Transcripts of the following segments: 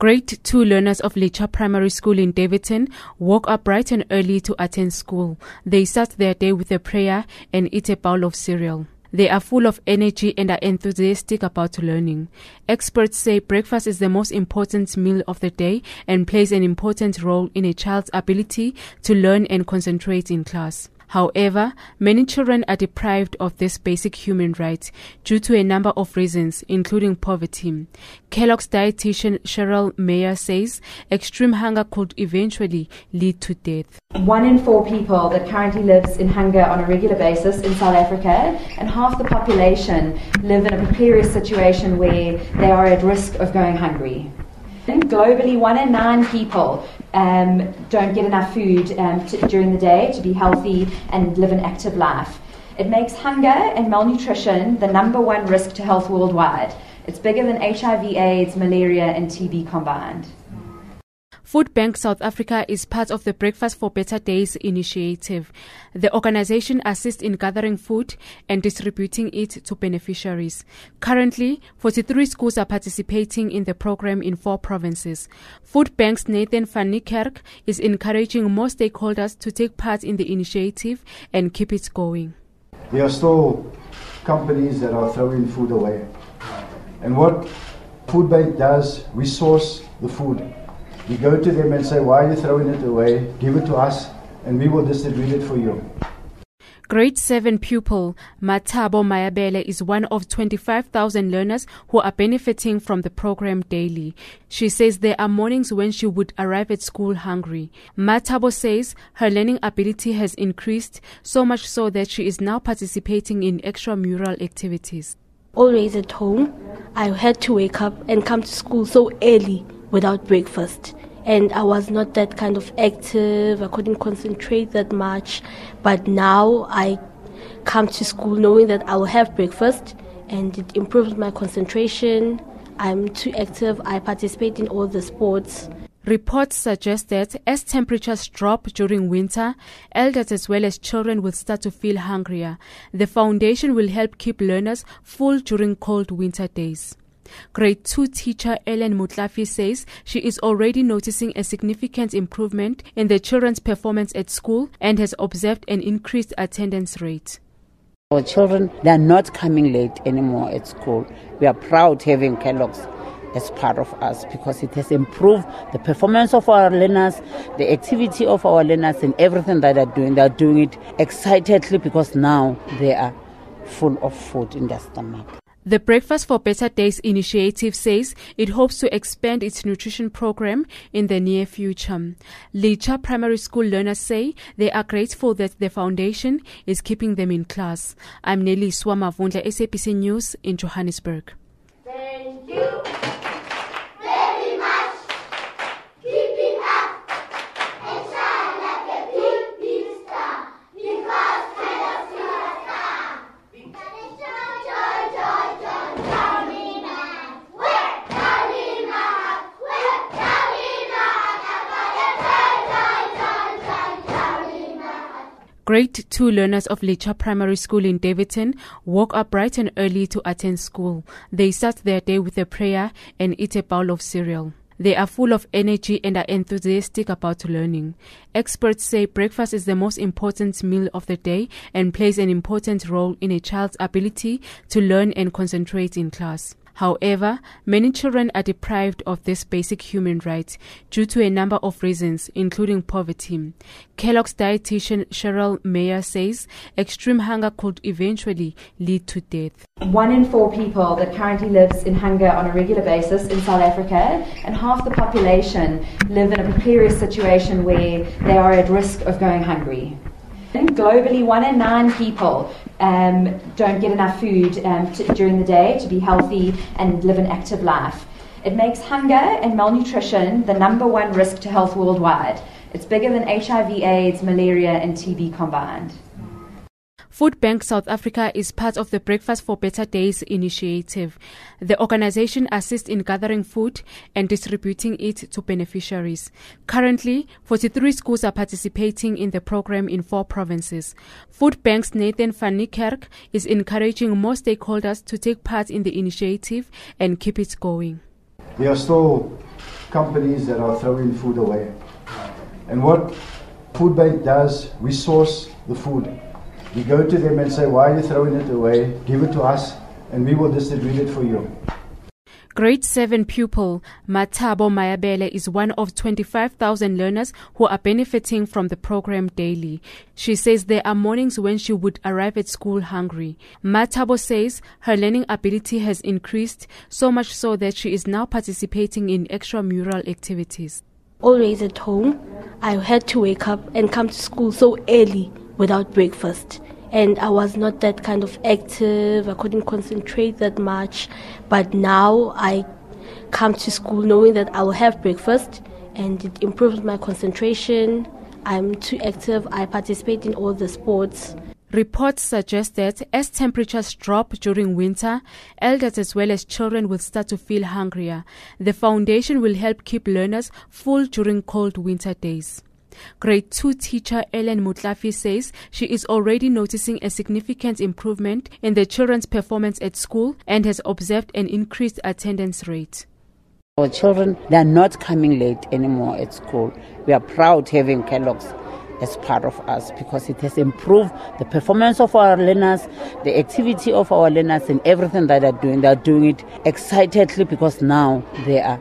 Grade 2 learners of Lecha Primary School in Daveyton woke up bright and early to attend school. They start their day with a prayer and eat a bowl of cereal. They are full of energy and are enthusiastic about learning. Experts say breakfast is the most important meal of the day and plays an important role in a child's ability to learn and concentrate in class. However, many children are deprived of this basic human right due to a number of reasons, including poverty. Kellogg's dietitian Cheryl Mayer says extreme hunger could eventually lead to death. One in four people that currently lives in hunger on a regular basis in South Africa, and half the population live in a precarious situation where they are at risk of going hungry. Globally, one in nine people um, don't get enough food um, to, during the day to be healthy and live an active life. It makes hunger and malnutrition the number one risk to health worldwide. It's bigger than HIV, AIDS, malaria, and TB combined. Food Bank South Africa is part of the Breakfast for Better Days initiative. The organization assists in gathering food and distributing it to beneficiaries. Currently, 43 schools are participating in the program in four provinces. Food Bank's Nathan van Niekerk is encouraging more stakeholders to take part in the initiative and keep it going. There are still companies that are throwing food away. And what Food Bank does, we source the food you go to them and say, Why are you throwing it away? Give it to us, and we will distribute it for you. Grade 7 pupil Matabo Mayabele is one of 25,000 learners who are benefiting from the program daily. She says there are mornings when she would arrive at school hungry. Matabo says her learning ability has increased so much so that she is now participating in extramural activities. Always at home, I had to wake up and come to school so early without breakfast and I was not that kind of active. I couldn't concentrate that much. But now I come to school knowing that I will have breakfast and it improves my concentration. I'm too active. I participate in all the sports. Reports suggest that as temperatures drop during winter, elders as well as children will start to feel hungrier. The foundation will help keep learners full during cold winter days. Grade 2 teacher Ellen Mutlafi says she is already noticing a significant improvement in the children's performance at school and has observed an increased attendance rate. Our children, they are not coming late anymore at school. We are proud having Kellogg's as part of us because it has improved the performance of our learners, the activity of our learners, and everything that they're doing. They're doing it excitedly because now they are full of food in their stomach. The Breakfast for Better Days initiative says it hopes to expand its nutrition program in the near future. Lecha primary school learners say they are grateful that the foundation is keeping them in class. I'm Nelly Swamavundla, SABC News in Johannesburg. Grade 2 learners of Lecha Primary School in Daveyton woke up bright and early to attend school. They start their day with a prayer and eat a bowl of cereal. They are full of energy and are enthusiastic about learning. Experts say breakfast is the most important meal of the day and plays an important role in a child's ability to learn and concentrate in class. However, many children are deprived of this basic human right due to a number of reasons, including poverty. Kellogg's dietitian Cheryl Mayer says extreme hunger could eventually lead to death. One in four people that currently lives in hunger on a regular basis in South Africa, and half the population live in a precarious situation where they are at risk of going hungry. Globally, one in nine people um, don't get enough food um, to, during the day to be healthy and live an active life. It makes hunger and malnutrition the number one risk to health worldwide. It's bigger than HIV, AIDS, malaria, and TB combined. Food Bank South Africa is part of the Breakfast for Better Days initiative. The organization assists in gathering food and distributing it to beneficiaries. Currently, 43 schools are participating in the program in four provinces. Food Bank's Nathan van Niekerk is encouraging more stakeholders to take part in the initiative and keep it going. There are still companies that are throwing food away. And what Food Bank does, we source the food. We go to them and say, Why are you throwing it away? Give it to us, and we will distribute it for you. Grade 7 pupil Matabo Mayabele is one of 25,000 learners who are benefiting from the program daily. She says there are mornings when she would arrive at school hungry. Matabo says her learning ability has increased so much so that she is now participating in extramural activities. Always at home, I had to wake up and come to school so early without breakfast and I was not that kind of active. I couldn't concentrate that much. But now I come to school knowing that I will have breakfast and it improves my concentration. I'm too active. I participate in all the sports. Reports suggest that as temperatures drop during winter, elders as well as children will start to feel hungrier. The foundation will help keep learners full during cold winter days. Grade 2 teacher Ellen Mutlafi says she is already noticing a significant improvement in the children's performance at school and has observed an increased attendance rate. Our children, they are not coming late anymore at school. We are proud having Kellogg's as part of us because it has improved the performance of our learners, the activity of our learners, and everything that they're doing. They're doing it excitedly because now they are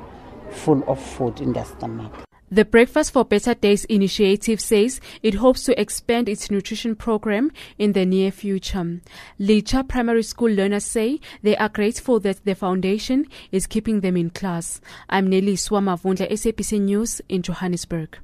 full of food in their stomach. The Breakfast for Better Days initiative says it hopes to expand its nutrition program in the near future. Lecha Primary School learners say they are grateful that the foundation is keeping them in class. I'm Nelly Swamavundla, SABC News in Johannesburg.